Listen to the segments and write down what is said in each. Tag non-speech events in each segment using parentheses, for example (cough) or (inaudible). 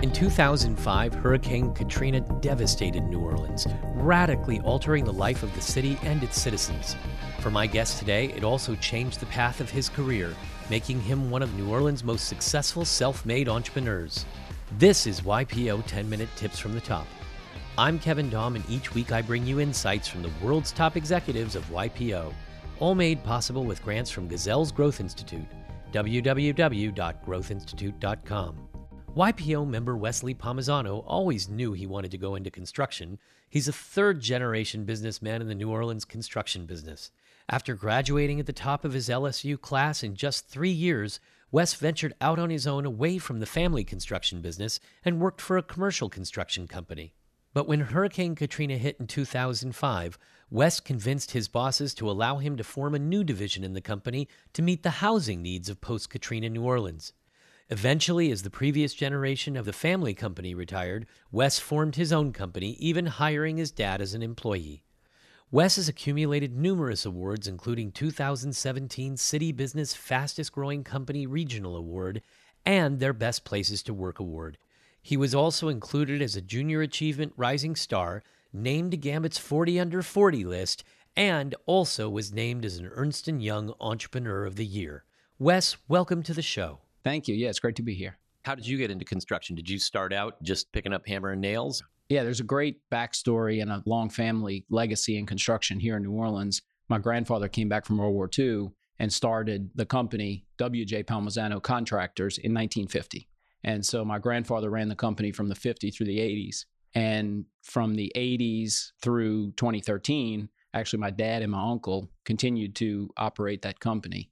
In 2005, Hurricane Katrina devastated New Orleans, radically altering the life of the city and its citizens. For my guest today, it also changed the path of his career, making him one of New Orleans' most successful self made entrepreneurs. This is YPO 10 Minute Tips from the Top. I'm Kevin Daum, and each week I bring you insights from the world's top executives of YPO, all made possible with grants from Gazelle's Growth Institute. www.growthinstitute.com. YPO member Wesley Palmisano always knew he wanted to go into construction. He's a third generation businessman in the New Orleans construction business. After graduating at the top of his LSU class in just three years, Wes ventured out on his own away from the family construction business and worked for a commercial construction company. But when Hurricane Katrina hit in 2005, Wes convinced his bosses to allow him to form a new division in the company to meet the housing needs of post Katrina New Orleans. Eventually, as the previous generation of the family company retired, Wes formed his own company, even hiring his dad as an employee. Wes has accumulated numerous awards, including 2017 City Business Fastest Growing Company Regional Award and their Best Places to Work Award. He was also included as a Junior Achievement Rising Star, named to Gambit's 40 Under 40 list, and also was named as an Ernst & Young Entrepreneur of the Year. Wes, welcome to the show. Thank you. Yeah, it's great to be here. How did you get into construction? Did you start out just picking up hammer and nails? Yeah, there's a great backstory and a long family legacy in construction here in New Orleans. My grandfather came back from World War II and started the company W.J. Palmisano Contractors in 1950. And so my grandfather ran the company from the 50 through the 80s. And from the 80s through 2013, actually, my dad and my uncle continued to operate that company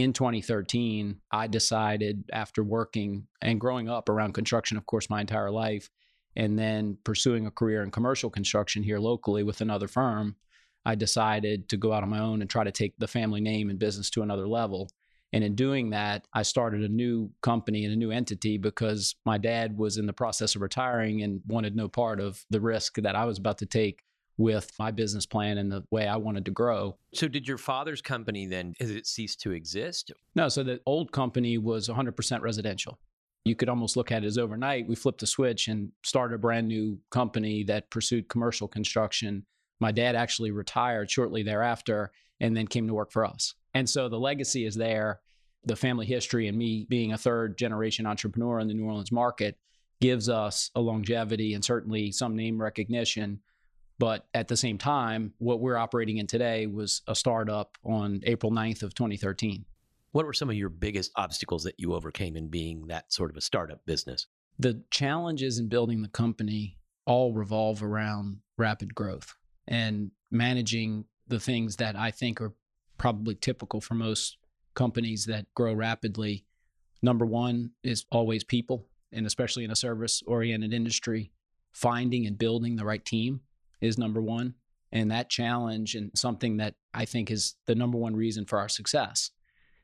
in 2013, I decided after working and growing up around construction, of course, my entire life, and then pursuing a career in commercial construction here locally with another firm, I decided to go out on my own and try to take the family name and business to another level. And in doing that, I started a new company and a new entity because my dad was in the process of retiring and wanted no part of the risk that I was about to take with my business plan and the way I wanted to grow. So, did your father's company then, has it ceased to exist? No, so the old company was 100% residential. You could almost look at it as overnight. We flipped the switch and started a brand new company that pursued commercial construction. My dad actually retired shortly thereafter and then came to work for us. And so the legacy is there. The family history and me being a third generation entrepreneur in the New Orleans market gives us a longevity and certainly some name recognition but at the same time, what we're operating in today was a startup on April 9th of 2013. What were some of your biggest obstacles that you overcame in being that sort of a startup business? The challenges in building the company all revolve around rapid growth and managing the things that I think are probably typical for most companies that grow rapidly. Number one is always people, and especially in a service oriented industry, finding and building the right team is number one. And that challenge and something that I think is the number one reason for our success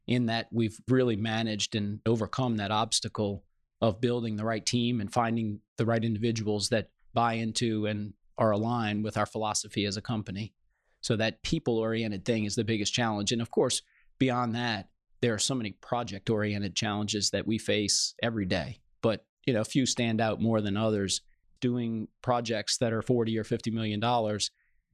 in that we've really managed and overcome that obstacle of building the right team and finding the right individuals that buy into and are aligned with our philosophy as a company. So that people oriented thing is the biggest challenge. And of course, beyond that, there are so many project oriented challenges that we face every day. But, you know, a few stand out more than others doing projects that are 40 or 50 million dollars,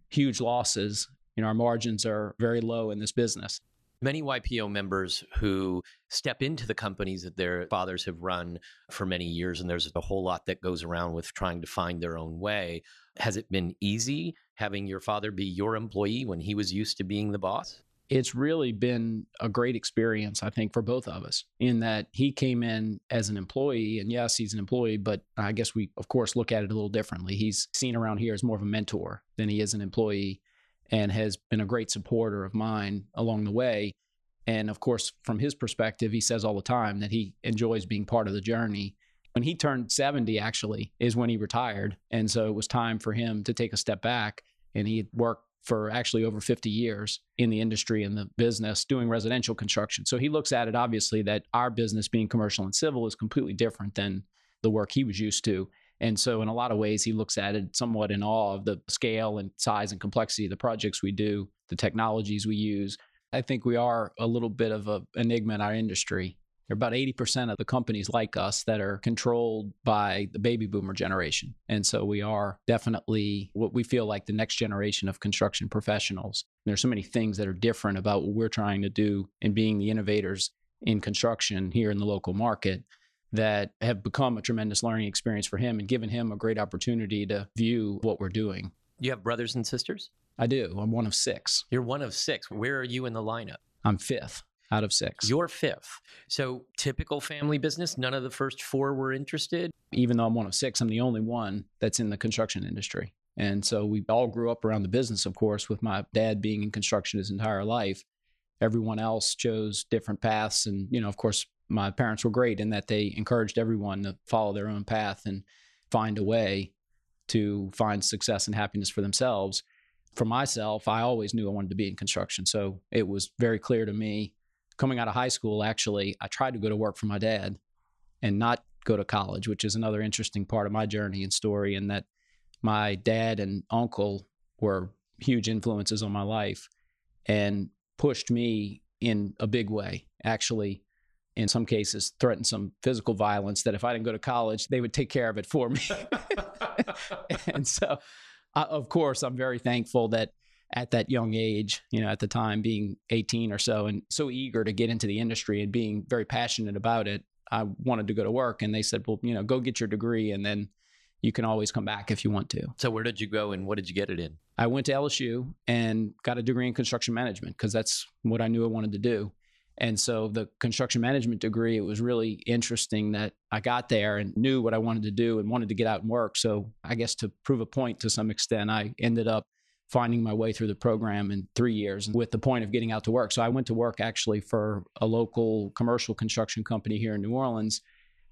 huge losses. You know, our margins are very low in this business. Many YPO members who step into the companies that their fathers have run for many years, and there's a whole lot that goes around with trying to find their own way. Has it been easy having your father be your employee when he was used to being the boss? It's really been a great experience, I think, for both of us in that he came in as an employee. And yes, he's an employee, but I guess we, of course, look at it a little differently. He's seen around here as more of a mentor than he is an employee and has been a great supporter of mine along the way. And of course, from his perspective, he says all the time that he enjoys being part of the journey. When he turned 70, actually, is when he retired. And so it was time for him to take a step back. And he had worked for actually over 50 years in the industry and the business doing residential construction. So he looks at it obviously that our business being commercial and civil is completely different than the work he was used to. And so in a lot of ways he looks at it somewhat in awe of the scale and size and complexity of the projects we do, the technologies we use. I think we are a little bit of an enigma in our industry There are about 80% of the companies like us that are controlled by the baby boomer generation. And so we are definitely what we feel like the next generation of construction professionals. There's so many things that are different about what we're trying to do in being the innovators in construction here in the local market that have become a tremendous learning experience for him and given him a great opportunity to view what we're doing. You have brothers and sisters? I do. I'm one of six. You're one of six. Where are you in the lineup? I'm fifth out of six. You're fifth. So, typical family business, none of the first four were interested. Even though I'm one of six, I'm the only one that's in the construction industry. And so we all grew up around the business, of course, with my dad being in construction his entire life. Everyone else chose different paths. And, you know, of course, my parents were great in that they encouraged everyone to follow their own path and find a way to find success and happiness for themselves. For myself, I always knew I wanted to be in construction. So it was very clear to me coming out of high school, actually, I tried to go to work for my dad and not go to college, which is another interesting part of my journey and story. And that my dad and uncle were huge influences on my life and pushed me in a big way. Actually, in some cases, threatened some physical violence that if I didn't go to college, they would take care of it for me. (laughs) (laughs) and so, uh, of course, I'm very thankful that at that young age, you know, at the time being 18 or so, and so eager to get into the industry and being very passionate about it, I wanted to go to work. And they said, well, you know, go get your degree and then you can always come back if you want to. So, where did you go and what did you get it in? I went to LSU and got a degree in construction management because that's what I knew I wanted to do. And so the construction management degree, it was really interesting that I got there and knew what I wanted to do and wanted to get out and work. So I guess to prove a point to some extent, I ended up finding my way through the program in three years with the point of getting out to work. So I went to work actually for a local commercial construction company here in New Orleans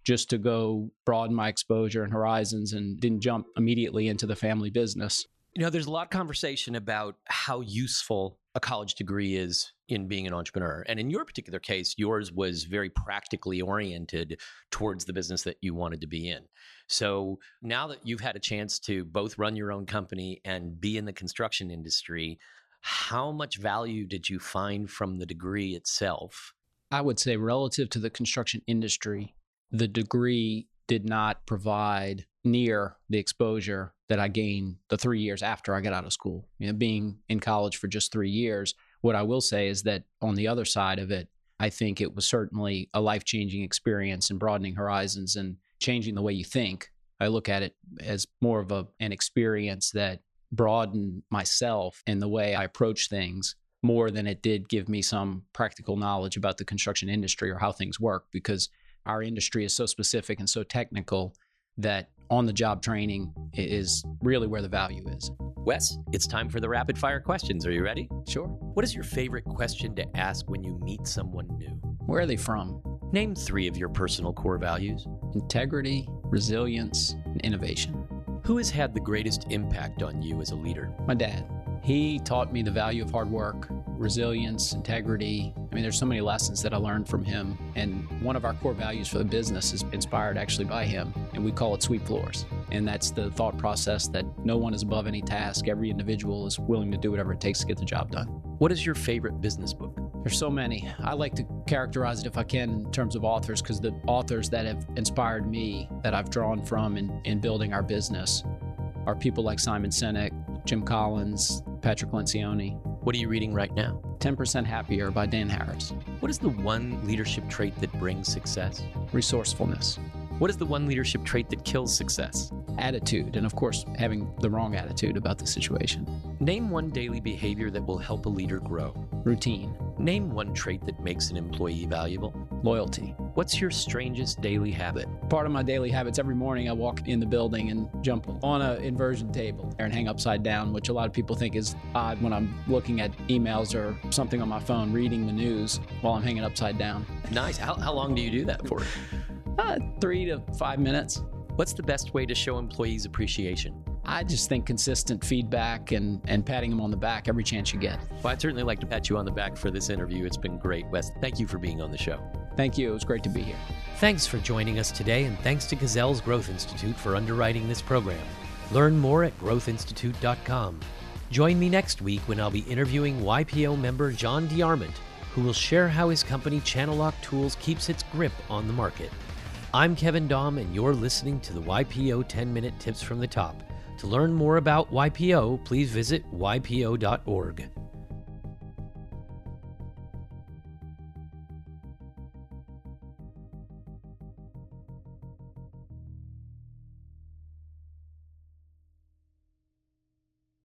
just to go broaden my exposure and horizons and didn't jump immediately into the family business. You know, there's a lot of conversation about how useful a college degree is in being an entrepreneur. And in your particular case, yours was very practically oriented towards the business that you wanted to be in. So now that you've had a chance to both run your own company and be in the construction industry, how much value did you find from the degree itself? I would say, relative to the construction industry, the degree did not provide near the exposure that I gained the three years after I got out of school. You know, being in college for just three years, what I will say is that on the other side of it, I think it was certainly a life changing experience and broadening horizons and changing the way you think. I look at it as more of a, an experience that broadened myself and the way I approach things more than it did give me some practical knowledge about the construction industry or how things work because our industry is so specific and so technical that on the job training is really where the value is. Wes, it's time for the rapid fire questions. Are you ready? Sure. What is your favorite question to ask when you meet someone new? Where are they from? Name three of your personal core values integrity, resilience, and innovation. Who has had the greatest impact on you as a leader? My dad. He taught me the value of hard work, resilience, integrity. I mean, there's so many lessons that I learned from him. And one of our core values for the business is inspired actually by him, and we call it sweep floors. And that's the thought process that no one is above any task. Every individual is willing to do whatever it takes to get the job done. What is your favorite business book? There's so many. I like to characterize it if I can in terms of authors because the authors that have inspired me that I've drawn from in, in building our business are people like Simon Sinek, Jim Collins, Patrick Lencioni. What are you reading right now? 10% Happier by Dan Harris. What is the one leadership trait that brings success? Resourcefulness. What is the one leadership trait that kills success? Attitude, and of course, having the wrong attitude about the situation. Name one daily behavior that will help a leader grow. Routine. Name one trait that makes an employee valuable. Loyalty. What's your strangest daily habit? Part of my daily habits every morning I walk in the building and jump on an inversion table and hang upside down, which a lot of people think is odd when I'm looking at emails or something on my phone, reading the news while I'm hanging upside down. Nice. How, how long do you do that for? Uh, three to five minutes. What's the best way to show employees appreciation? I just think consistent feedback and, and patting them on the back every chance you get. Well, I'd certainly like to pat you on the back for this interview. It's been great. Wes, thank you for being on the show. Thank you. It was great to be here. Thanks for joining us today, and thanks to Gazelle's Growth Institute for underwriting this program. Learn more at growthinstitute.com. Join me next week when I'll be interviewing YPO member John DeArmond who will share how his company Channellock Tools keeps its grip on the market. I'm Kevin Daum, and you're listening to the YPO 10 Minute Tips from the Top. To learn more about YPO, please visit ypo.org.